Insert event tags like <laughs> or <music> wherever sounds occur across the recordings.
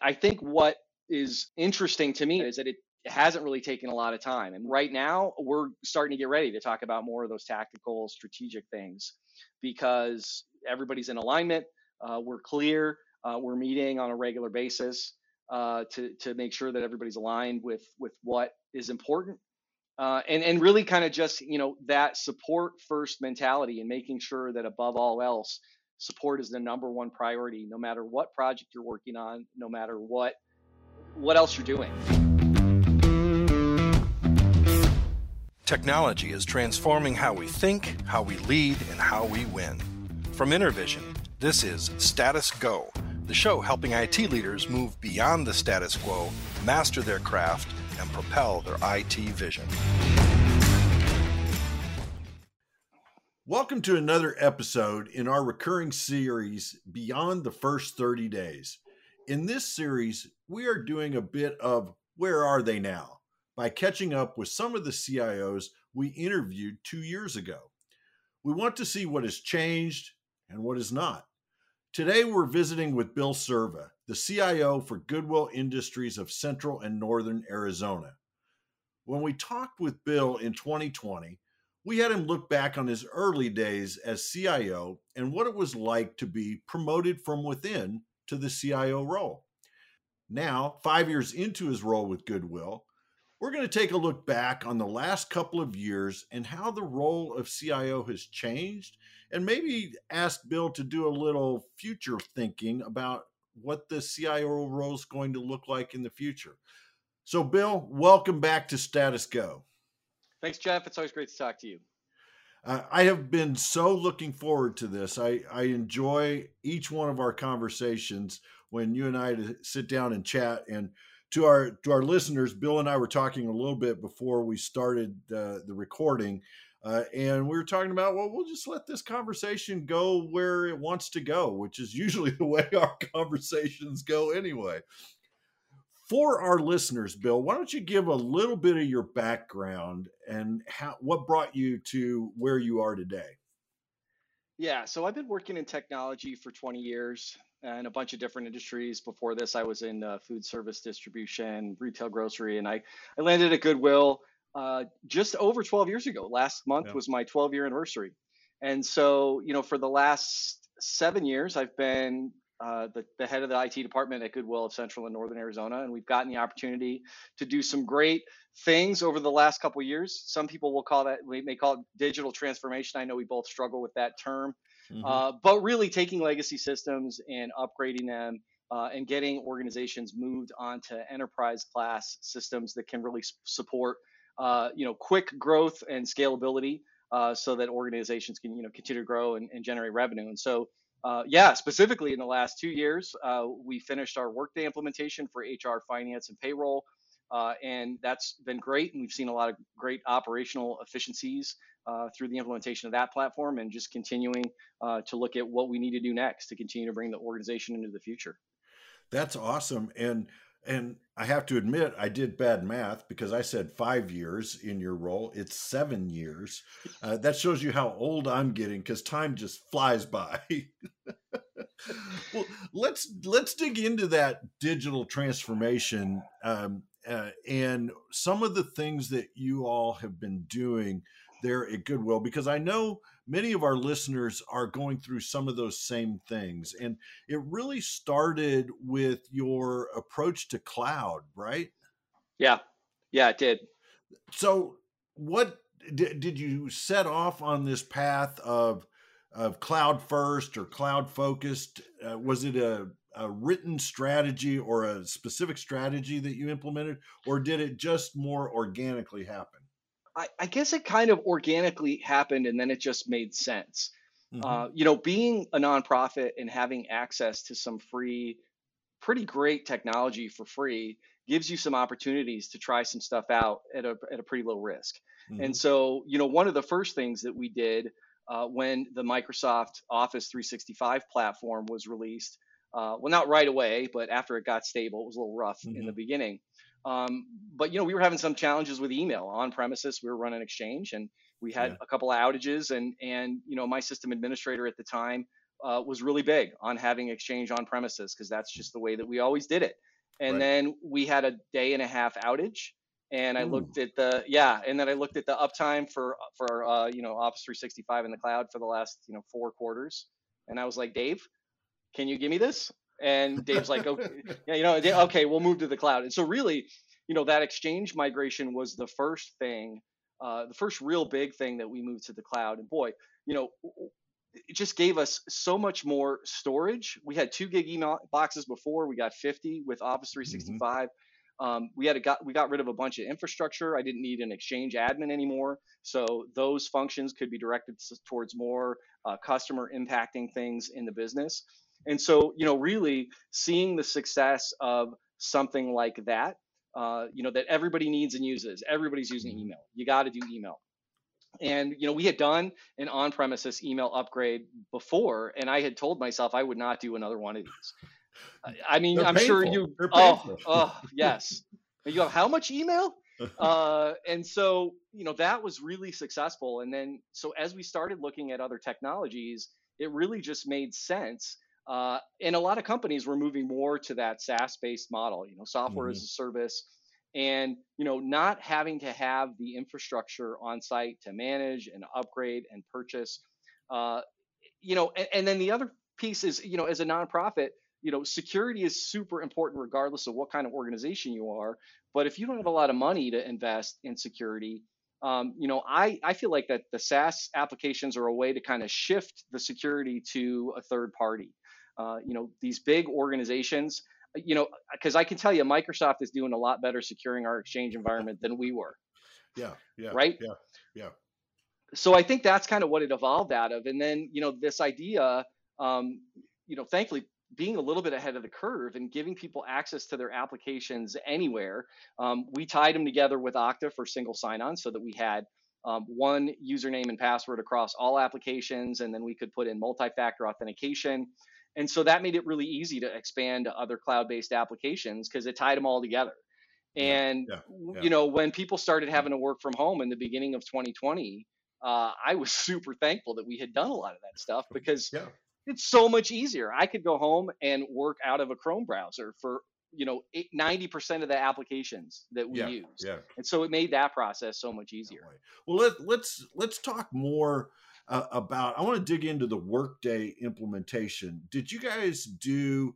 I think what is interesting to me is that it hasn't really taken a lot of time. And right now, we're starting to get ready to talk about more of those tactical, strategic things because everybody's in alignment. Uh, we're clear. Uh, we're meeting on a regular basis uh, to to make sure that everybody's aligned with with what is important, uh, and and really kind of just you know that support first mentality and making sure that above all else, support is the number one priority, no matter what project you're working on, no matter what what else you're doing. Technology is transforming how we think, how we lead, and how we win. From Intervision, this is Status Go, the show helping IT leaders move beyond the status quo, master their craft, and propel their IT vision. Welcome to another episode in our recurring series, Beyond the First 30 Days. In this series, we are doing a bit of Where Are They Now? by catching up with some of the CIOs we interviewed two years ago. We want to see what has changed and what has not. Today, we're visiting with Bill Serva, the CIO for Goodwill Industries of Central and Northern Arizona. When we talked with Bill in 2020, we had him look back on his early days as CIO and what it was like to be promoted from within to the CIO role. Now, five years into his role with Goodwill, we're going to take a look back on the last couple of years and how the role of CIO has changed, and maybe ask Bill to do a little future thinking about what the CIO role is going to look like in the future. So, Bill, welcome back to Status Go. Thanks, Jeff. It's always great to talk to you. Uh, I have been so looking forward to this. I, I enjoy each one of our conversations when you and I sit down and chat. And to our to our listeners, Bill and I were talking a little bit before we started uh, the recording, uh, and we were talking about well, we'll just let this conversation go where it wants to go, which is <laughs> usually the way our conversations go anyway. For our listeners, Bill, why don't you give a little bit of your background and how what brought you to where you are today? Yeah, so I've been working in technology for 20 years in a bunch of different industries. Before this, I was in uh, food service distribution, retail grocery, and I, I landed at Goodwill uh, just over 12 years ago. Last month yeah. was my 12 year anniversary. And so, you know, for the last seven years, I've been uh, the, the head of the IT department at Goodwill of Central and Northern Arizona, and we've gotten the opportunity to do some great things over the last couple years. Some people will call that, we may call it digital transformation. I know we both struggle with that term. Mm-hmm. Uh, but really taking legacy systems and upgrading them uh, and getting organizations moved onto enterprise class systems that can really support uh, you know quick growth and scalability uh, so that organizations can you know continue to grow and, and generate revenue and so uh, yeah specifically in the last two years uh, we finished our workday implementation for hr finance and payroll uh, and that's been great. And we've seen a lot of great operational efficiencies uh, through the implementation of that platform and just continuing uh, to look at what we need to do next to continue to bring the organization into the future. That's awesome. And and I have to admit, I did bad math because I said five years in your role. It's seven years. Uh, that shows you how old I'm getting because time just flies by. well, let's let's dig into that digital transformation um, uh, and some of the things that you all have been doing there at Goodwill, because I know many of our listeners are going through some of those same things. And it really started with your approach to cloud, right? Yeah. Yeah, it did. So, what did, did you set off on this path of? Of cloud first or cloud focused? Uh, was it a a written strategy or a specific strategy that you implemented, or did it just more organically happen? I, I guess it kind of organically happened and then it just made sense. Mm-hmm. Uh, you know, being a nonprofit and having access to some free, pretty great technology for free gives you some opportunities to try some stuff out at a, at a pretty low risk. Mm-hmm. And so, you know, one of the first things that we did uh, when the Microsoft Office 365 platform was released uh, well, not right away, but after it got stable, it was a little rough mm-hmm. in the mm-hmm. beginning. Um, but you know, we were having some challenges with email on premises. We were running Exchange, and we had yeah. a couple of outages. And and you know, my system administrator at the time uh, was really big on having Exchange on premises because that's just the way that we always did it. and Right. then we had a day and a half outage. And I Ooh. looked at the yeah, and then I looked at the uptime for for uh, you know Office 365 in the cloud for the last you know four quarters, and I was like, Dave, can you give me this? And Dave's like, okay, <laughs> yeah, you know, okay, we'll move to the cloud. And so really, you know, that exchange migration was the first thing, uh, the first real big thing that we moved to the cloud. And boy, you know, it just gave us so much more storage. We had two gig email boxes before. We got 50 with Office 365. Um, we had a got we got rid of a bunch of infrastructure. I didn't need an Exchange admin anymore, so those functions could be directed towards more uh, customer impacting things in the business. And so, you know, really seeing the success of something like that, uh, you know, that everybody needs and uses. Everybody's using Mhm. email. You got to do email. And you know, we had done an on-premises email upgrade before, and I had told myself I would not do another one of these. I <laughs> mean, They're I'm sure you. Oh, oh, yes. And you go, how much email? <laughs> Uh, and so, you know, that was really successful. And then, so as we started looking at other technologies, it really just made sense. Uh, and a lot of companies were moving more to that SaaS-based model, you know, software Mhm. as a service, and you know, not having to have the infrastructure on site to manage and upgrade and purchase. Uh, you know, and, and then the other piece is, you know, as a nonprofit, you know, security is super important regardless of what kind of organization you are. But if you don't have a lot of money to invest in security, um, you know, I, I feel like that the SaaS applications are a way to kind of shift the security to a third party. Uh, you know, these big organizations, you know, because I can tell you, Microsoft is doing a lot better securing our exchange environment than we were. Yeah, yeah, Right? Yeah, yeah. so I think that's kind of what it evolved out of. And then, you know, this idea, um, you know, thankfully being a little bit ahead of the curve and giving people access to their applications anywhere. Um, we tied them together with Okta for single sign-on so that we had um, one username and password across all applications, and then we could put in multi-factor authentication. And so that made it really easy to expand to other cloud-based applications because it tied them all together. And yeah, yeah. you know, when people started having to work from home in the beginning of 2020, uh, I was <laughs> super thankful that we had done a lot of that stuff because Yeah. it's so much easier. I could go home and work out of a Chrome browser for you know 90% of the applications that we use, yeah. and so it made that process so much easier. Well, let, let's let's talk more uh, about. I want to dig into the workday implementation. Did you guys do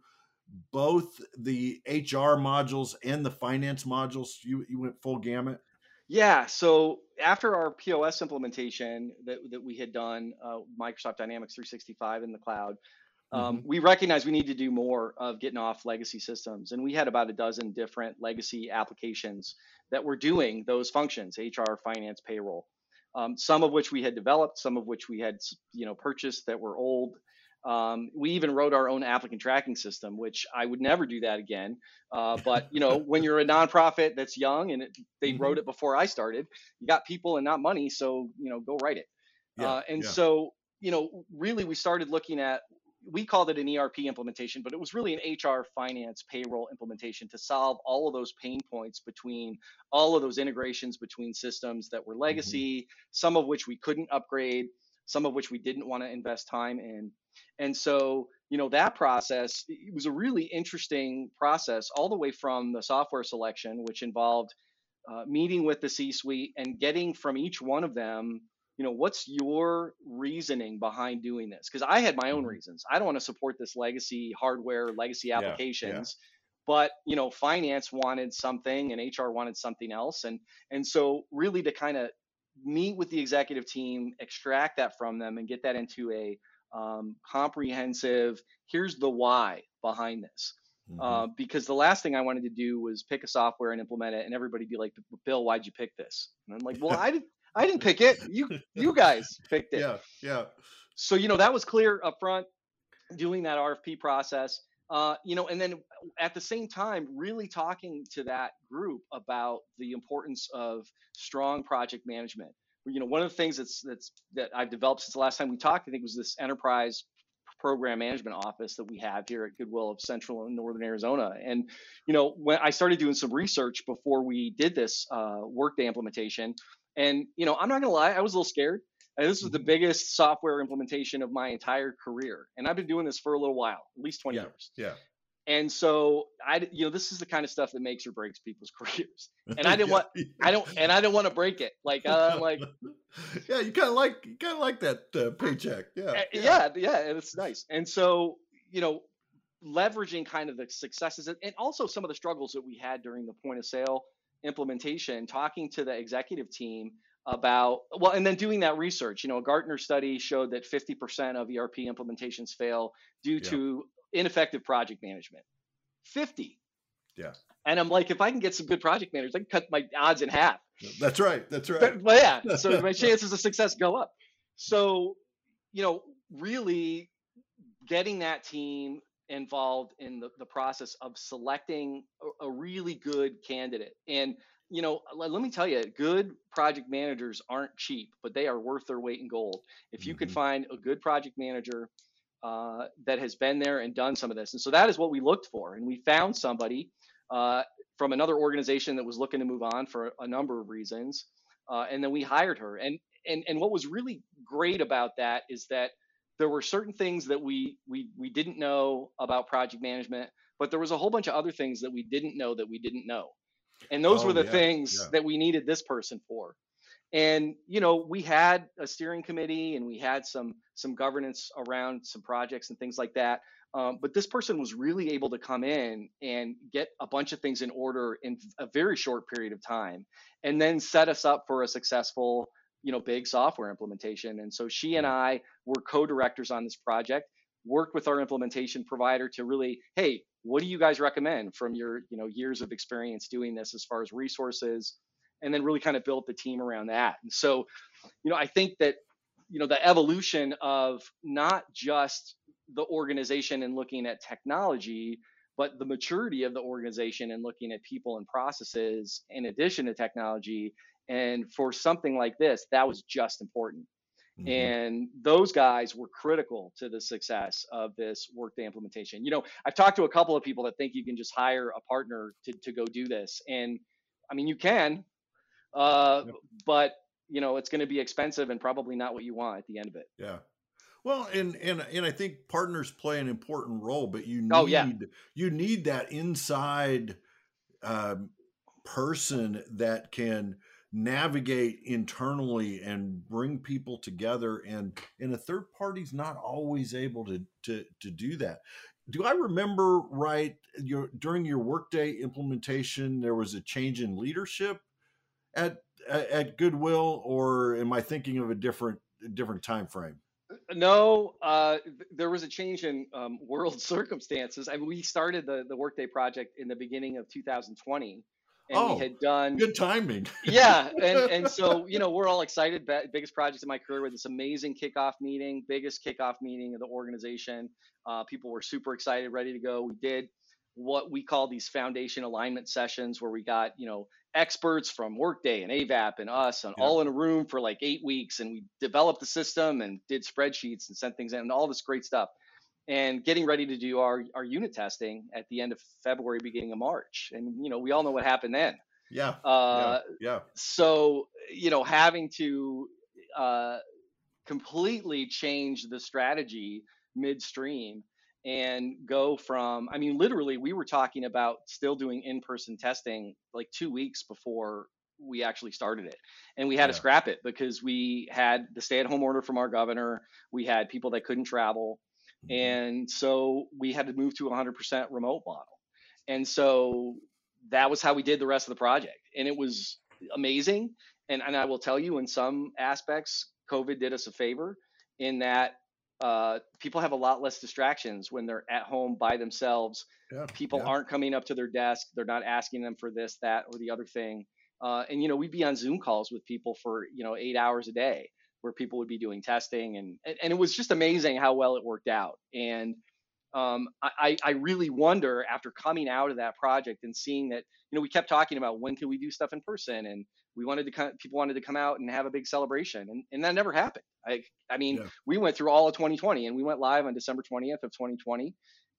both the HR modules and the finance modules? You you went full gamut. Yeah. So after our POS implementation that, that we had done, uh, Microsoft Dynamics 365 in the cloud, um, we recognized we need to do more of getting off legacy systems. And we had about a dozen different legacy applications that were doing those functions, HR, finance, payroll. Um, some of which we had developed, some of which we had, you know, purchased that were old. Um, we even wrote our own applicant tracking system, which I would never do that again. Uh, but you know, when you're a nonprofit that's young and it, they Mhm. wrote it before I started, you got people and not money, so you know, go write it. Yeah, uh, and yeah. so, you know, really, we started looking at. We called it an ERP implementation, but it was really an HR, finance, payroll implementation to solve all of those pain points between all of those integrations between systems that Mm-hmm. were legacy, some of which we couldn't upgrade, some of which we didn't want to invest time in. And so, you know, that process it was a really interesting process, all the way from the software selection, which involved uh, meeting with the C-suite and getting from each one of them, you know, what's your reasoning behind doing this? Because I had my own Mhm. reasons. I don't want to support this legacy hardware, legacy Yeah, yeah. applications. But you know, finance wanted something and HR wanted something else, and and so really to kind of meet with the executive team, extract that from them, and get that into a um, comprehensive. Here's the why behind this. Mhm. Uh, because the last thing I wanted to do was pick a software and implement it, and everybody be like, "Bill, why'd you pick this?" And I'm like, "Well, <laughs> I didn't, I didn't pick it. You, you <laughs> guys picked it." yeah, yeah. So you know that was clear up front, doing that RFP process. Uh, you know, and then at the same time, really talking to that group about the importance of strong project management. You know, one of the things that's that's that I've developed since the last time we talked, I think, was this enterprise program management office that we have here at Goodwill of Central and Northern Arizona. And you know, when I started doing some research before we did this uh, Workday implementation, and you know, I'm not gonna lie, I was a little scared. And this was the Mhm. biggest software implementation of my entire career, and I've been doing this for a little while, at least 20 Yeah. years. Yeah. And so I, you know, this is the kind of stuff that makes or breaks people's <laughs> careers. And I <laughs> didn't want, I don't, and I didn't want to break it. Like, uh, like, <laughs> yeah, you kind of like, you kind of like that uh, paycheck. Yeah, eh, yeah, yeah, yeah, and it's nice. And so, you know, leveraging kind of the successes and also some of the struggles that we had during the point of sale implementation, talking to the executive team about well and then doing that research. You know a gartner study showed that 50% of erp implementations fail due yeah. to ineffective project management. 50 yeah. And i'm like if i can get some good project managers i can cut my odds in half. That's right that's right. But, but yeah so <laughs> my chances of success go up. So you know really getting that team involved in the, the process of selecting a, a really good candidate and you know, let, let, me tell you, good project managers aren't cheap, but they are worth their weight in gold. If you mm-hmm. can find a good project manager uh, that has been there and done some of this, and so that is what we looked for, and we found somebody uh, from another organization that was looking to move on for a number of reasons, uh, and then we hired her. And and and what was really great about that is that there were certain things that we we we didn't know about project management, but there was a whole bunch of other things that we didn't know that we didn't know. And those oh, were the yeah, things yeah. that we needed this person for. And you know we had a steering committee and we had some some governance around some projects and things like that. Um, but this person was really able to come in and get a bunch of things in order in a very short period of time and then set us up for a successful you know big software implementation. And so she and mm-hmm. i were co-directors on this project worked with our implementation provider to really hey what do you guys recommend from your you know years of experience doing this as far as resources? And then really kind of built the team around that. And so you know i think that you know the evolution of not just the organization and looking at technology but the maturity of the organization and looking at people and processes in addition to technology and for something like this that was just important Mm-hmm. And those guys were critical to the success of this Workday implementation. You know, I've talked to a couple of people that think you can just hire a partner to, to go do this. And I mean, you can, uh, yep. but you know, it's going to be expensive and probably not what you want at the end of it. Yeah. Well, and and and I think partners play an important role, but you need oh, yeah. you need that inside um, person that can navigate internally and bring people together and and a third party's not always able to to to do that do i remember right your during your workday implementation there was a change in leadership at at goodwill or am i thinking of a different different time frame no, uh, there was a change in um, world <laughs> circumstances. I mean, we started the, the Workday project in the beginning of 2020, and oh, we had done good timing. yeah, and <laughs> and so you know we're all excited. Biggest project in my career with this amazing kickoff meeting, biggest kickoff meeting of the organization. Uh, people were super excited, ready to go. We did what we call these foundation alignment sessions, where we got you know experts from Workday and Avaap and us, and yeah. all in a room for like eight weeks, and we developed the system and did spreadsheets and sent things in, and all this great stuff and getting ready to do our, our unit testing at the end of February, beginning of March. And, you know, we all know what happened then. Yeah. Uh, yeah. yeah. So, you know, having to uh, completely change the strategy midstream and go from, I mean, literally, we were talking about still doing in person testing like two weeks before we actually started it and we had yeah. to scrap it because we had the stay at home order from our governor we had people that couldn't travel. And so we had to move to a 100% remote model. And so that was how we did the rest of the project. And it was amazing. And, and I will tell you, in some aspects, COVID did us a favor in that uh, people have a lot less distractions when they're at home by themselves. Yeah, people yeah. aren't coming up to their desk. They're not asking them for this, that, or the other thing. Uh, and you know, we'd be on Zoom calls with people for you know eight hours a day where people would be doing testing and and it was just amazing how well it worked out and um, I, I really wonder after coming out of that project and seeing that you know we kept talking about when can we do stuff in person and we wanted to come people wanted to come out and have a big celebration and, and that never happened i i mean yeah. we went through all of 2020 and we went live on december 20th of 2020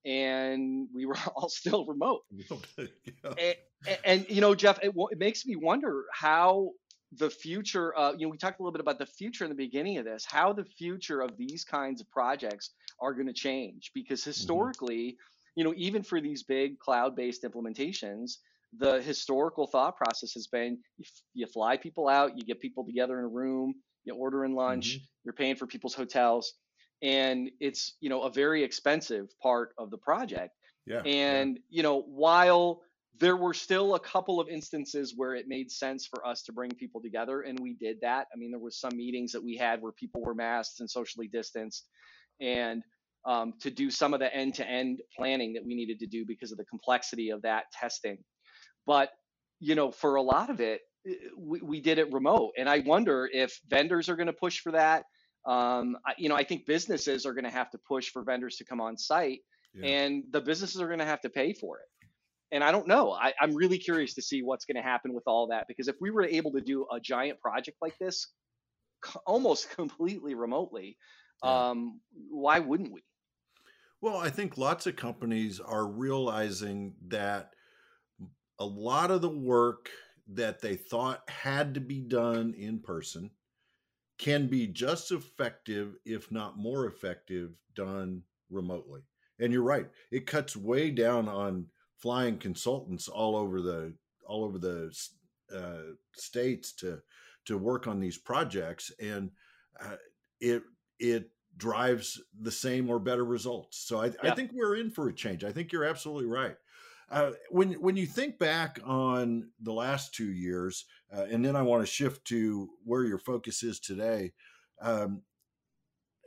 and we were <laughs> all still remote <laughs> yeah. and, and, and, you know jeff it, it makes me wonder how the future uh, you know we talked a little bit about the future in the beginning of this how the future of these kinds of projects are going to change because mm-hmm. historically you know, even for these big cloud-based implementations, the historical thought process has been you, you fly people out, you get people together in a room, you order in lunch, mm-hmm. you're paying for people's hotels, and it's you know a very expensive part of the project. Yeah. And yeah. you know, while there were still a couple of instances where it made sense for us to bring people together, and we did that. I mean, there was some meetings that we had where people were masked and socially distanced, and um, to do some of the end-to-end planning that we needed to do because of the complexity of that testing. But you know, for a lot of it, we, we did it remote, and I wonder if vendors are going to push for that. Um, I, you know, I think businesses are going to have to push for vendors to come on site, yeah. and the businesses are going to have to pay for it and I don't know. I, am really curious to see what's going to happen with all that because if we were able to do a giant project like this, almost <laughs> completely remotely, yeah. um, why wouldn't we? Well, I think lots of companies are realizing that a lot of the work that they thought had to be done in person can be just effective, if not more effective, done remotely. And you're right; it cuts way down on flying consultants all over the all over the uh, states to to work on these projects, and uh, it it drives the same or better results. So I, yeah. I, think we're in for a change. I think you're absolutely right. Uh, when when you think back on the last two years, uh, and then I want to shift to where your focus is today. Um,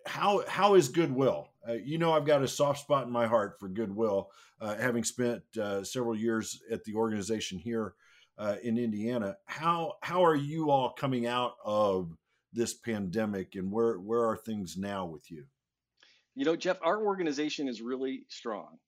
how how is goodwill? Uh, you know, I've got a soft spot in my heart for goodwill, uh, having spent uh, several years at the organization here uh, in Indiana. How how are you all coming out of this pandemic, and where where are things now with you? You know, Jeff, our organization is really strong,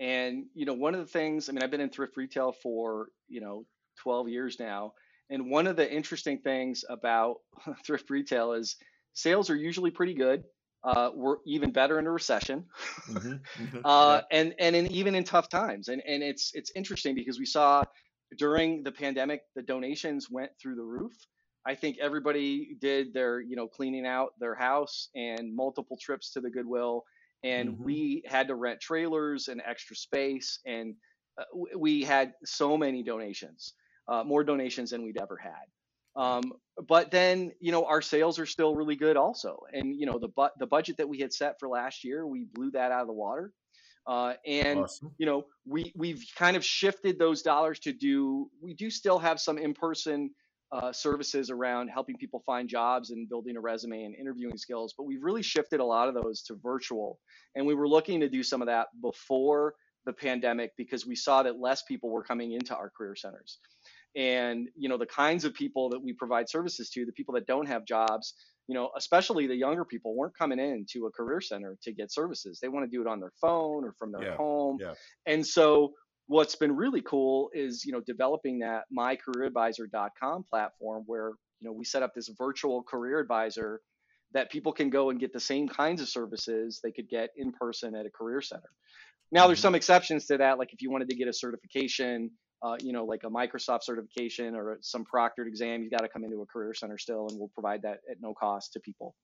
and you know, one of the things. I mean, I've been in thrift retail for you know 12 years now, and one of the interesting things about <laughs> thrift retail is sales are usually pretty good uh, we're even better in a recession, mm-hmm, mm-hmm, <laughs> uh, and and in, even in tough times. And and it's it's interesting because we saw during the pandemic the donations went through the roof. I think everybody did their you know cleaning out their house and multiple trips to the Goodwill, and mm-hmm. we had to rent trailers and extra space, and uh, we had so many donations, uh, more donations than we'd ever had. Um, but then, you know, our sales are still really good also. And, you know, the, bu- the budget that we had set for last year, we blew that out of the water. Uh, and, awesome. you know, we, we've kind of shifted those dollars to do, we do still have some in-person uh, services around helping people find jobs and building a resume and interviewing skills, but we've really shifted a lot of those to virtual. And we were looking to do some of that before the pandemic because we saw that less people were coming into our career centers and you know the kinds of people that we provide services to the people that don't have jobs you know especially the younger people weren't coming in to a career center to get services they want to do it on their phone or from their yeah, home yeah. and so what's been really cool is you know developing that mycareeradvisor.com platform where you know we set up this virtual career advisor that people can go and get the same kinds of services they could get in person at a career center now there's mm-hmm. some exceptions to that like if you wanted to get a certification uh, you know, like a Microsoft certification or some proctored exam, you've got to come into a career center still, and we'll provide that at no cost to people.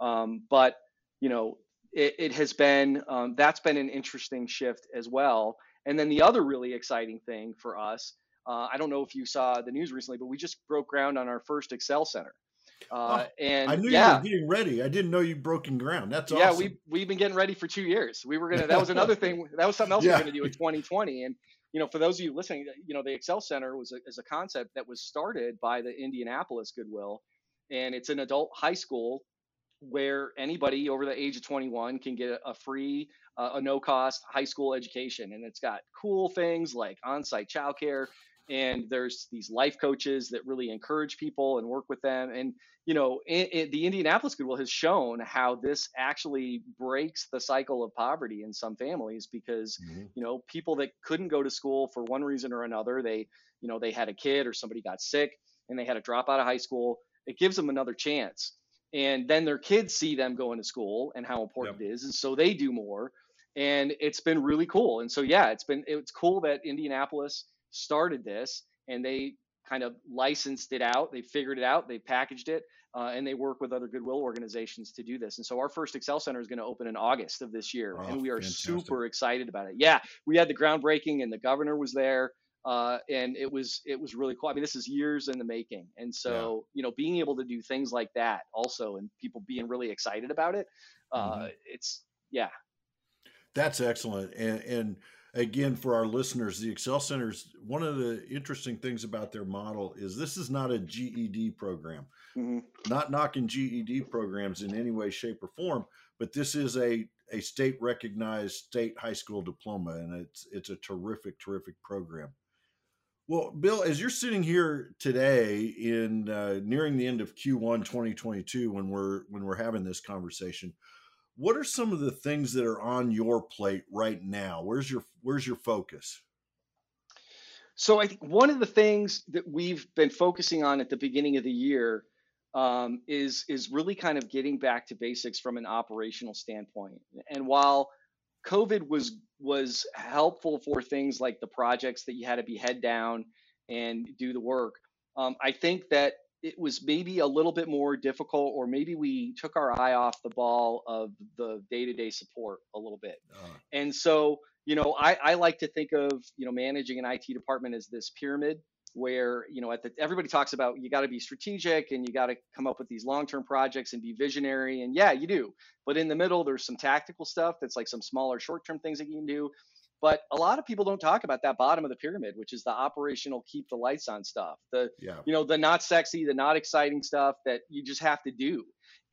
Um, but you know, it, it has been um, that's been an interesting shift as well. And then the other really exciting thing for us, uh, I don't know if you saw the news recently, but we just broke ground on our first Excel Center. Uh, oh, and I knew yeah. you were getting ready. I didn't know you'd broken ground. That's yeah, awesome. we we've been getting ready for two years. We were gonna. That was <laughs> another thing. That was something else yeah. we were gonna do in 2020. And you know, for those of you listening, you know, the Excel Center was a, is a concept that was started by the Indianapolis Goodwill, and it's an adult high school where anybody over the age of 21 can get a free, uh, a no cost high school education. And it's got cool things like on site childcare. And there's these life coaches that really encourage people and work with them. And you know, it, it, the Indianapolis Goodwill has shown how this actually breaks the cycle of poverty in some families because, mm-hmm. you know, people that couldn't go to school for one reason or another, they, you know, they had a kid or somebody got sick and they had to drop out of high school. It gives them another chance. And then their kids see them going to school and how important yep. it is. And so they do more. And it's been really cool. And so, yeah, it's been, it's cool that Indianapolis started this and they kind of licensed it out. They figured it out. They packaged it, uh, and they work with other goodwill organizations to do this. And so our first Excel Center is going to open in August of this year, oh, and we are fantastic. super excited about it. Yeah, we had the groundbreaking, and the governor was there. Uh, and it was it was really cool. I mean, this is years in the making, and so yeah. you know, being able to do things like that also, and people being really excited about it, uh, mm-hmm. it's yeah, that's excellent. And and again, for our listeners, the Excel Centers, one of the interesting things about their model is this is not a GED program. Mm-hmm. Not knocking GED programs in any way, shape, or form, but this is a a state recognized state high school diploma, and it's it's a terrific, terrific program. Well, Bill, as you're sitting here today in uh, nearing the end of Q1 2022, when we're when we're having this conversation, what are some of the things that are on your plate right now? Where's your where's your focus? So I think one of the things that we've been focusing on at the beginning of the year um, is is really kind of getting back to basics from an operational standpoint. And while COVID was was helpful for things like the projects that you had to be head down and do the work, um, I think that it was maybe a little bit more difficult, or maybe we took our eye off the ball of the day-to-day support a little bit. Uh. And so, you know, I, I like to think of you know managing an IT department as this pyramid where you know at the everybody talks about you got to be strategic and you got to come up with these long-term projects and be visionary and yeah you do but in the middle there's some tactical stuff that's like some smaller short-term things that you can do but a lot of people don't talk about that bottom of the pyramid, which is the operational keep the lights on stuff. The yeah. you know, the not sexy, the not exciting stuff that you just have to do.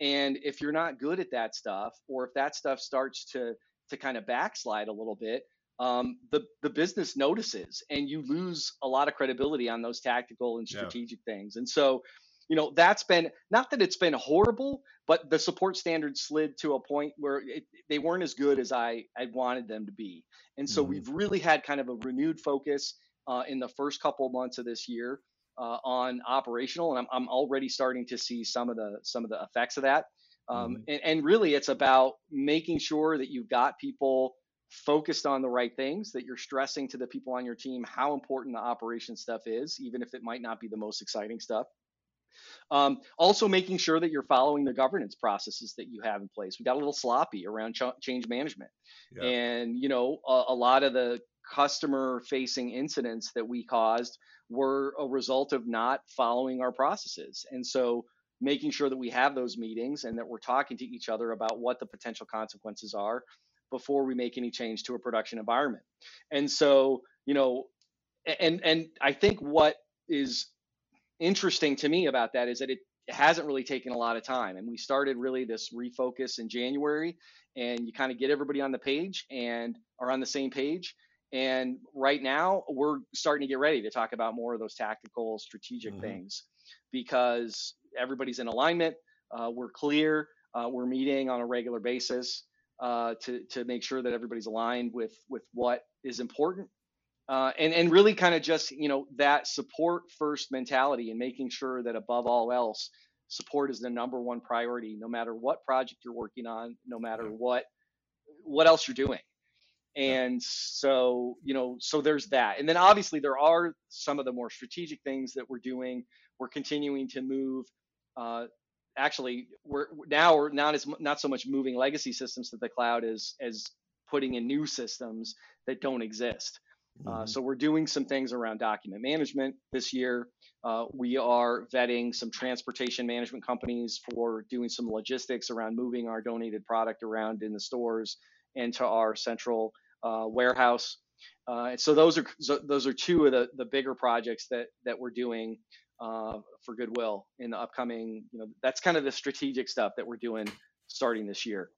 And if you're not good at that stuff, or if that stuff starts to to kind of backslide a little bit, um, the the business notices, and you lose a lot of credibility on those tactical and strategic yeah. things. And so, you know, that's been not that it's been horrible, but the support standards slid to a point where it, they weren't as good as I I wanted them to be. And so mm-hmm. we've really had kind of a renewed focus uh, in the first couple of months of this year uh, on operational, and I'm, I'm already starting to see some of the some of the effects of that. Um, mm-hmm. and, and really, it's about making sure that you've got people focused on the right things, that you're stressing to the people on your team how important the operation stuff is, even if it might not be the most exciting stuff. Um, also, making sure that you're following the governance processes that you have in place. We got a little sloppy around ch- change management, yeah. and you know, a, a lot of the customer-facing incidents that we caused were a result of not following our processes, and so making sure that we have those meetings and that we're talking to each other about what the potential consequences are before we make any change to a production environment. And so, you know, and and I think what is interesting to me about that is that it hasn't really taken a lot of time. And we started really this refocus in January, and you kind of get everybody on the page and are on the same page. And right now, we're starting to get ready to talk about more of those tactical, strategic mm-hmm. things because everybody's in alignment. Uh, we're clear. Uh, we're meeting on a regular basis uh, to to make sure that everybody's aligned with with what is important uh, and and really kind of just you know that support first mentality and making sure that above all else support is the number one priority no matter what project you're working on no matter what what else you're doing. And so you know so there's that. And then obviously there are some of the more strategic things that we're doing. We're continuing to move uh, actually we're now we're not as not so much moving legacy systems to the cloud as as putting in new systems that don't exist uh, mm-hmm. so we're doing some things around document management this year. Uh, we are vetting some transportation management companies for doing some logistics around moving our donated product around in the stores into our central uh, warehouse. Uh, so those are so those are two of the, the bigger projects that that we're doing uh, for Goodwill in the upcoming. You know, that's kind of the strategic stuff that we're doing starting this year.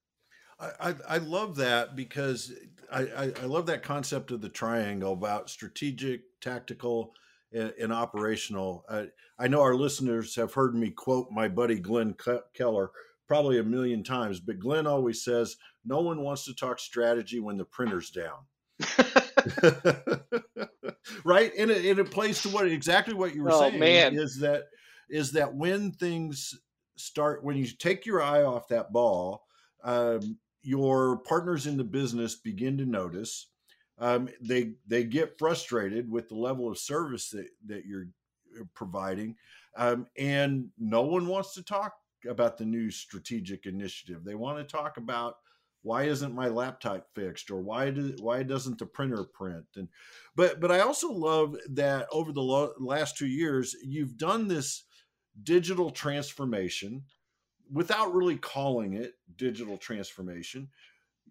I, I love that because I, I, I, love that concept of the triangle about strategic, tactical, and, and operational. I, I know our listeners have heard me quote my buddy Glenn Keller probably a million times, but Glenn always says, No one wants to talk strategy when the printer's down. <laughs> right and it, and it plays to what exactly what you were oh, saying man. is that is that when things start when you take your eye off that ball um, your partners in the business begin to notice. Um, they they get frustrated with the level of service that that you're providing, um, and no one wants to talk about the new strategic initiative. They want to talk about why isn't my laptop fixed or why do, why doesn't the printer print and but but i also love that over the lo- last two years you've done this digital transformation without really calling it digital transformation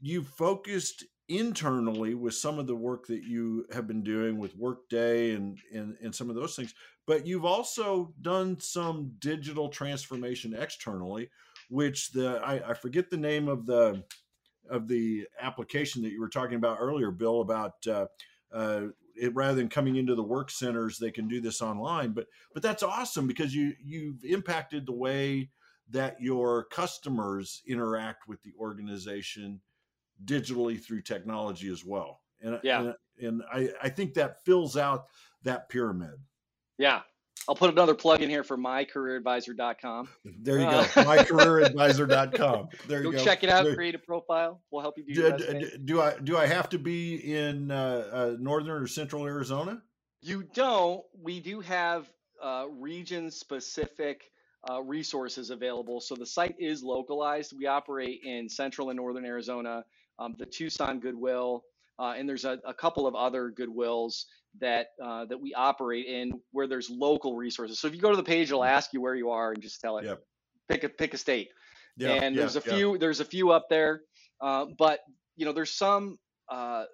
you've focused internally with some of the work that you have been doing with workday and and, and some of those things but you've also done some digital transformation externally which the I, I forget the name of the of the application that you were talking about earlier, Bill, about uh, uh, it, rather than coming into the work centers, they can do this online. But but that's awesome because you you've impacted the way that your customers interact with the organization digitally through technology as well. And yeah, and, and I, I think that fills out that pyramid. Yeah, I'll put another plug in here for mycareeradvisor.com. There you go. uh, <laughs> mycareeradvisor.com. There you go. go. check it out. There. Create a profile. We'll help you do. Do, do, do I do I have to be in uh, uh, northern or central Arizona? You don't. We do have uh, region specific uh, resources available. So the site is localized. We operate in central and northern Arizona, um, the Tucson Goodwill, uh, and there's a, a, couple of other Goodwills that uh, that we operate in where there's local resources. So if you go to the page, it'll ask you where you are and just tell it yep. pick a pick a state. Yeah, and there's a few there's a few up there, uh, but you know there's some uh,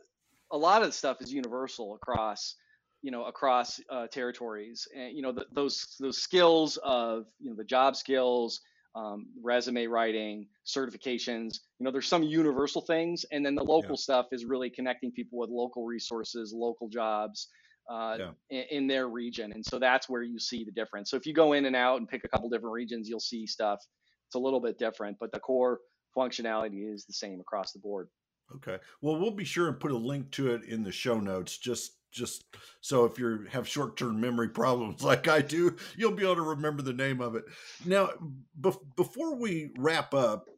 a lot of the stuff is universal across you know across uh, territories and you know the, those those skills of you know the job skills um, resume writing, certifications. You know, there's some universal things, and then the local yeah. stuff is really connecting people with local resources, local jobs uh, yeah. in, in, their region, and so that's where you see the difference. So if you go in and out and pick a couple different regions, you'll see stuff. It's a little bit different, but the core functionality is the same across the board. Okay. Well, we'll be sure and put a link to it in the show notes just just so if you have short-term memory problems <laughs> like I do, you'll be able to remember the name of it. Now, be- before we wrap up,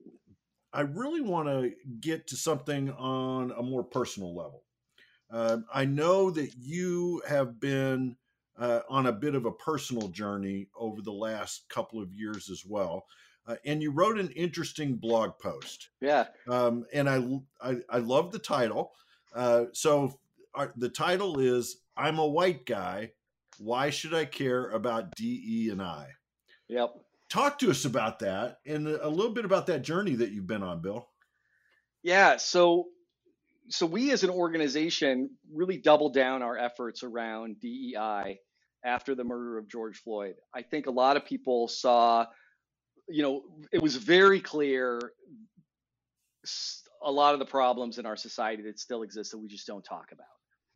I really want to get to something on a more personal level. Uh, I know that you have been uh, on a bit of a personal journey over the last couple of years as well. Uh, and you wrote an interesting blog post. Yeah. Um, and I, I, I love the title. Uh, so our, the title is "I'm a white guy. Why should I care about DE and I?" Yep. Talk to us about that and a little bit about that journey that you've been on, Bill. Yeah. So, so we as an organization really doubled down our efforts around DEI after the murder of George Floyd. I think a lot of people saw, you know, it was very clear a lot of the problems in our society that still exist that we just don't talk about.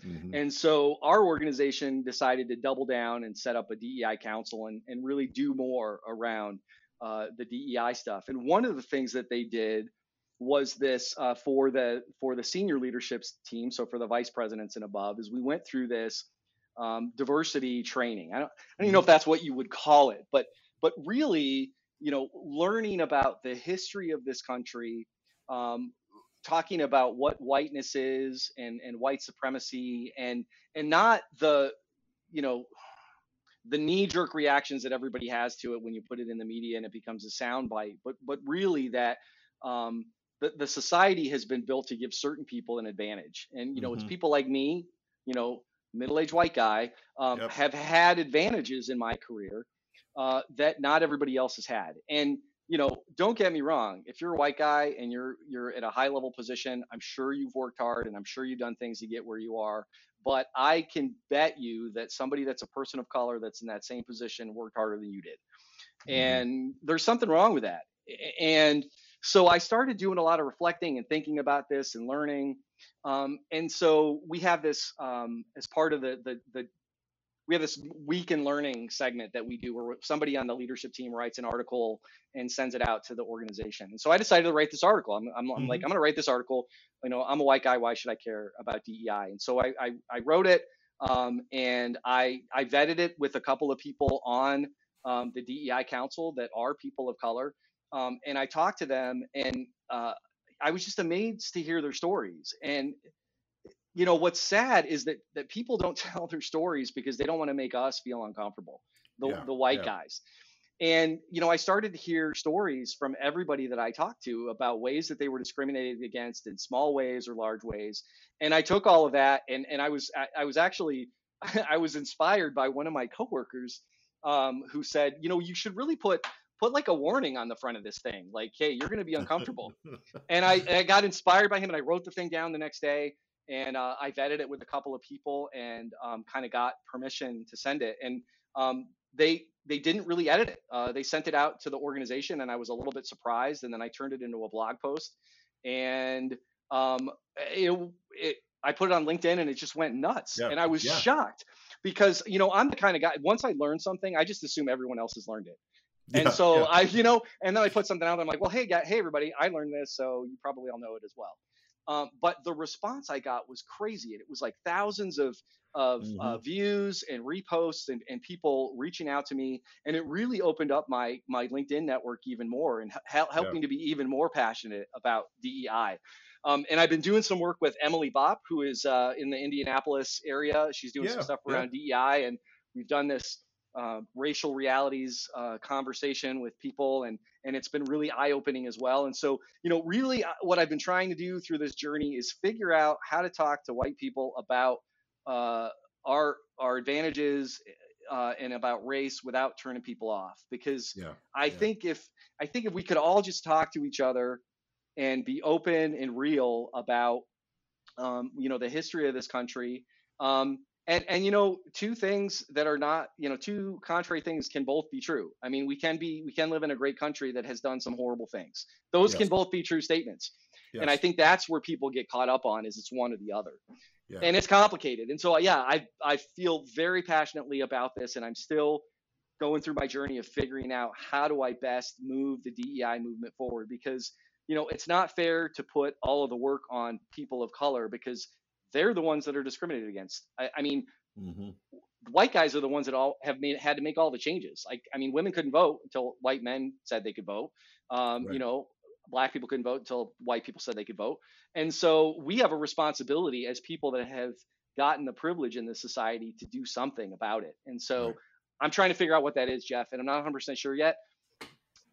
Mm-hmm. And so our organization decided to double down and set up a DEI council and, and really do more around uh, the DEI stuff. And one of the things that they did was this uh, for the for the senior leadership team, so for the vice presidents and above, is we went through this um, diversity training. I don't, I don't even know if mm-hmm. that's what you would call it, but but really, you know, learning about the history of this country, um, talking about what whiteness is and and white supremacy and and not the you know the knee jerk reactions that everybody has to it when you put it in the media and it becomes a soundbite but but really that um, the, the society has been built to give certain people an advantage and you know mm-hmm. it's people like me you know middle-aged white guy um, yep. have had advantages in my career uh, that not everybody else has had and you know, don't get me wrong. If you're a white guy and you're you're at a high level position, I'm sure you've worked hard and I'm sure you've done things to get where you are. But I can bet you that somebody that's a person of color that's in that same position worked harder than you did. Mm-hmm. And there's something wrong with that. And so I started doing a lot of reflecting and thinking about this and learning. Um, and so we have this um, as part of the, the the we have this week in learning segment that we do where somebody on the leadership team writes an article and sends it out to the organization. And so I decided to write this article. I'm, I'm, mm-hmm. I'm like. I'm going to write this article. You know, I'm a white guy. Why should I care about DEI? And so I, I, I wrote it um, and I, I vetted it with a couple of people on um, the DEI council that are people of color. Um, and I talked to them and uh, I was just amazed to hear their stories. And you know what's sad is that that people don't <laughs> tell their stories because they don't want to make us feel uncomfortable the, Yeah, the white yeah. guys. And you know i started to hear stories from everybody that i talked to about ways that they were discriminated against in small ways or large ways. And i took all of that and and i was i, I was actually <laughs> i was inspired by one of my coworkers um, who said you know you should really put put like a warning on the front of this thing like hey you're going to be uncomfortable. <laughs> And I, I got inspired by him and I wrote the thing down the next day and uh, I vetted it with a couple of people and um, kind of got permission to send it. And um, they they didn't really edit it. Uh, they sent it out to the organization and I was a little bit surprised. And then I turned it into a blog post and um, it, it I put it on LinkedIn and it just went nuts. Yeah, And I was yeah. shocked because you know I'm the kind of guy. Once I learn something, I just assume everyone else has learned it. And Yeah, so. I, you know, and then I put something out. I'm like, well, hey, guy, hey, everybody, I learned this, so you probably all know it as well. Um, but the response I got was crazy, and it was like thousands of of uh, views and reposts and, and people reaching out to me, and it really opened up my my LinkedIn network even more and hel- helped Yeah. me to be even more passionate about DEI. Um, and I've been doing some work with Emily Bopp, who is uh, in the Indianapolis area. She's doing Yeah, some stuff yeah. around DEI, and we've done this uh, racial realities uh, conversation with people, and and it's been really eye opening as well. And so, you know, really, uh, what I've been trying to do through this journey is figure out how to talk to white people about uh, our our advantages uh, and about race without turning people off. Because yeah. I yeah. think if I think if we could all just talk to each other and be open and real about um, you know the history of this country um, and and you know two things that are not you know two contrary things can both be true. I mean we can be we can live in a great country that has done some horrible things. Those Yes. can both be true statements. And i think that's where people get caught up on is it's one or the other. Yeah. and it's complicated. And so yeah i i feel very passionately about this and i'm still going through my journey of figuring out how do i best move the dei movement forward because you know it's not fair to put all of the work on people of color because they're the ones that are discriminated against i, I mean Mhm. white guys are the ones that all have made had to make all the changes. Like, I mean, women couldn't vote until white men said they could vote. Um, Right. You know, black people couldn't vote until white people said they could vote. And so we have a responsibility as people that have gotten the privilege in this society to do something about it. And so Right. I'm trying to figure out what that is, Jeff, and I'm not 100% sure yet.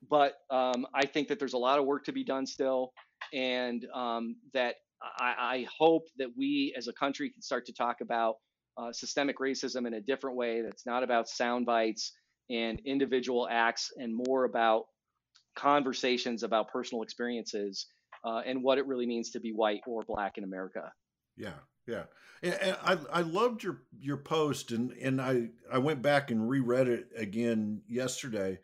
But um, I think that there's a lot of work to be done still, and um, that I, I hope that we as a country can start to talk about uh, systemic racism in a different way that's not about sound bites and individual acts and more about conversations about personal experiences uh, and what it really means to be white or black in America. Yeah, yeah. And, and I I loved your your post and and I I went back and reread it again yesterday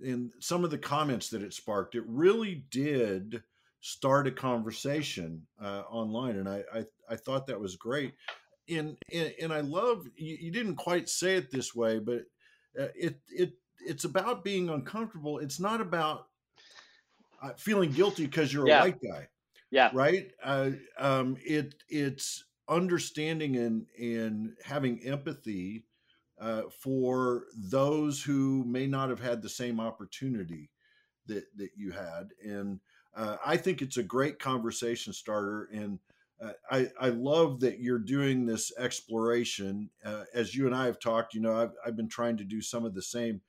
and some of the comments that it sparked it really did start a conversation uh, online and I, I I thought that was great and and, and I love you, you didn't quite say it this way but uh, it it it's about being uncomfortable it's not about uh, feeling guilty because you're Yeah. a white guy Yeah. right uh, um, it it's understanding and and having empathy uh, for those who may not have had the same opportunity that that you had and uh, i think it's a great conversation starter and uh, I, I love that you're doing this exploration. Uh, as you and I have talked, you know, I've, I've been trying to do some of the same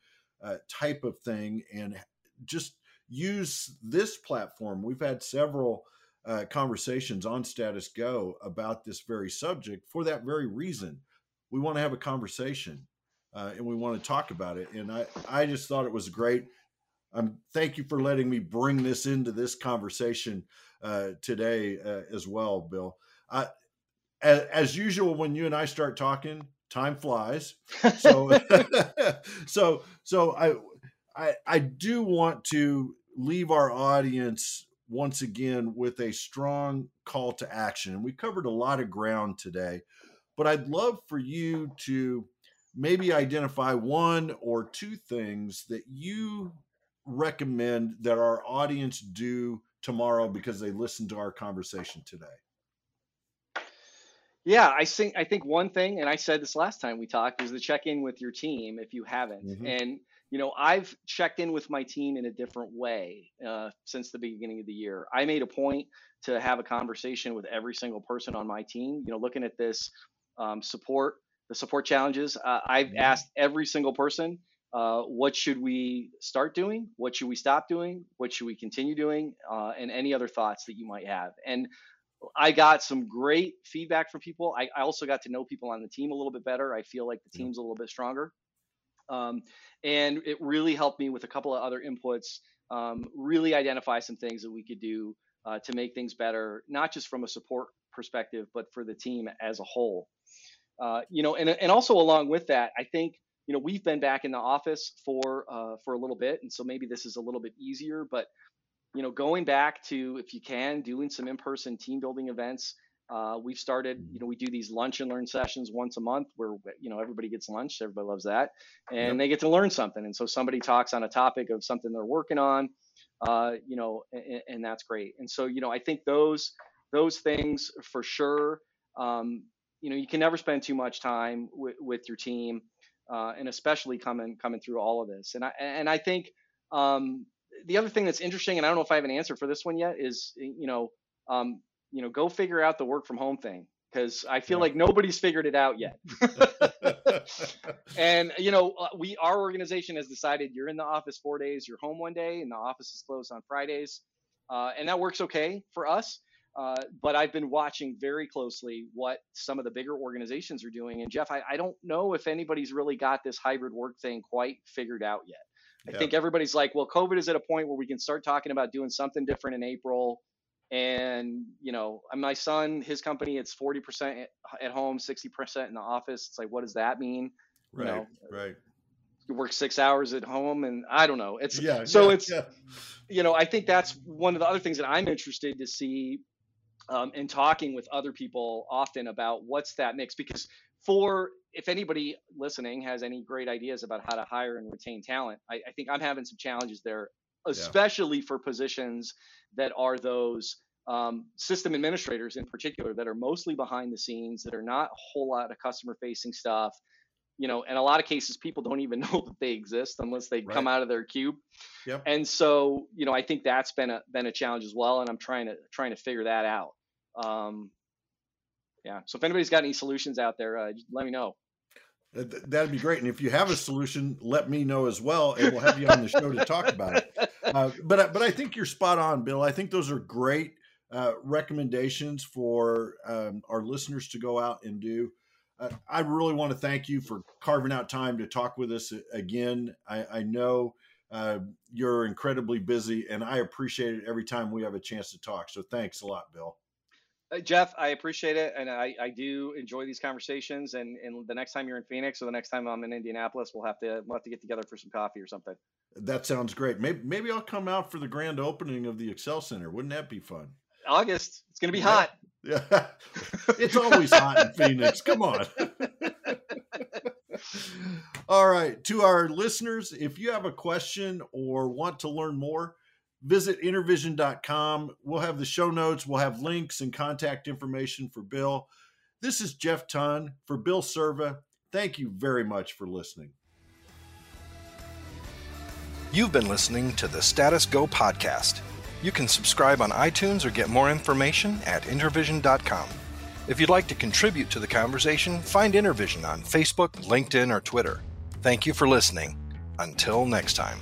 uh, type of thing and just use this platform. We've had several uh, conversations on Status Go about this very subject for that very reason. We want to have a conversation and we want to talk about it. And I, I just thought it was great. Um, thank you for letting me bring this into this conversation uh, today uh, as well, Bill. As, as usual, when you and I start talking, time flies. So, <laughs> so, so I, I, I do want to leave our audience once again with a strong call to action. And we covered a lot of ground today, but I'd love for you to maybe identify one or two things that you recommend that our audience do tomorrow because they listened to our conversation today. Yeah, I think I think one thing, and I said this last time we talked, is to check in with your team if you haven't. Mhm. And you know, I've checked in with my team in a different way uh, since the beginning of the year. I made a point to have a conversation with every single person on my team. You know, looking at this um, support, the support challenges. Uh, I've mm-hmm. asked every single person, uh, what should we start doing? What should we stop doing? What should we continue doing? Uh, and any other thoughts that you might have. And I got some great feedback from people. I, I, also got to know people on the team a little bit better. I feel like the team's a little bit stronger. Um, and it really helped me with a couple of other inputs, um, really identify some things that we could do uh, to make things better, not just from a support perspective, but for the team as a whole. Uh, you know, and, and also along with that, I think, you know, we've been back in the office for uh, for a little bit, and so maybe this is a little bit easier. But you know, going back to if you can, doing some in-person team building events, uh, we've started, mm-hmm. you know, we do these lunch and learn sessions once a month where, you know, everybody gets lunch. Everybody loves that. And yep. they get to learn something. And so somebody talks on a topic of something they're working on, uh, you know, and, and, that's great. And so, you know, I think those, those things for sure, um, you know, you can never spend too much time w- with your team, uh, and especially coming, coming through all of this. And I, and I think, um, the other thing that's interesting, and I don't know if I have an answer for this one yet, is, you know, um, you know, go figure out the work from home thing because I feel yeah. like nobody's figured it out yet. <laughs> and you know, uh, we our organization has decided you're in the office four days, you're home one day, and the office is closed on Fridays, uh, and that works okay for us. Uh, but I've been watching very closely what some of the bigger organizations are doing. And Jeff, I, I don't know if anybody's really got this hybrid work thing quite figured out yet. I yeah. think everybody's like, well, COVID is at a point where we can start talking about doing something different in April and you know my son his company it's 40% at home 60% in the office it's like what does that mean right you know, right you work six hours at home and i don't know it's yeah so yeah, it's yeah. you know i think that's one of the other things that i'm interested to see um, in talking with other people often about what's that mix because for if anybody listening has any great ideas about how to hire and retain talent i, I think i'm having some challenges there especially yeah. for positions that are those um, system administrators in particular that are mostly behind the scenes, that are not a whole lot of customer facing stuff. You know, in a lot of cases, people don't even <laughs> know that they exist unless they right. come out of their cube. Yep. And so, you know, I think that's been a been a challenge as well, and I'm trying to trying to figure that out. Um, yeah. So if anybody's got any solutions out there, uh, let me know. That'd be great. And if you have a solution, let me know as well, and we'll have you on the show to talk about it. <laughs> Uh, but but I think you're spot on, Bill. I think those are great uh, recommendations for um, our listeners to go out and do. Uh, I really want to thank you for carving out time to talk with us again. I, I know uh, you're incredibly busy, and I appreciate it every time we have a chance to talk. So thanks a lot, Bill. Uh, Jeff, I appreciate it, and I, I do enjoy these conversations. And, and the next time you're in Phoenix, or the next time I'm in Indianapolis, we'll have to we'll have to get together for some coffee or something. That sounds great. Maybe maybe I'll come out for the grand opening of the Excel Center. Wouldn't that be fun? August. It's gonna be hot. Yeah, <laughs> it's always hot in Phoenix. Come on. <laughs> All right, to our listeners, if you have a question or want to learn more visit intervision.com. We'll have the show notes, we'll have links and contact information for Bill. This is Jeff Tunn for Bill Serva. Thank you very much for listening. You've been listening to the Status Go podcast. You can subscribe on iTunes or get more information at intervision.com. If you'd like to contribute to the conversation, find Intervision on Facebook, LinkedIn, or Twitter. Thank you for listening. Until next time.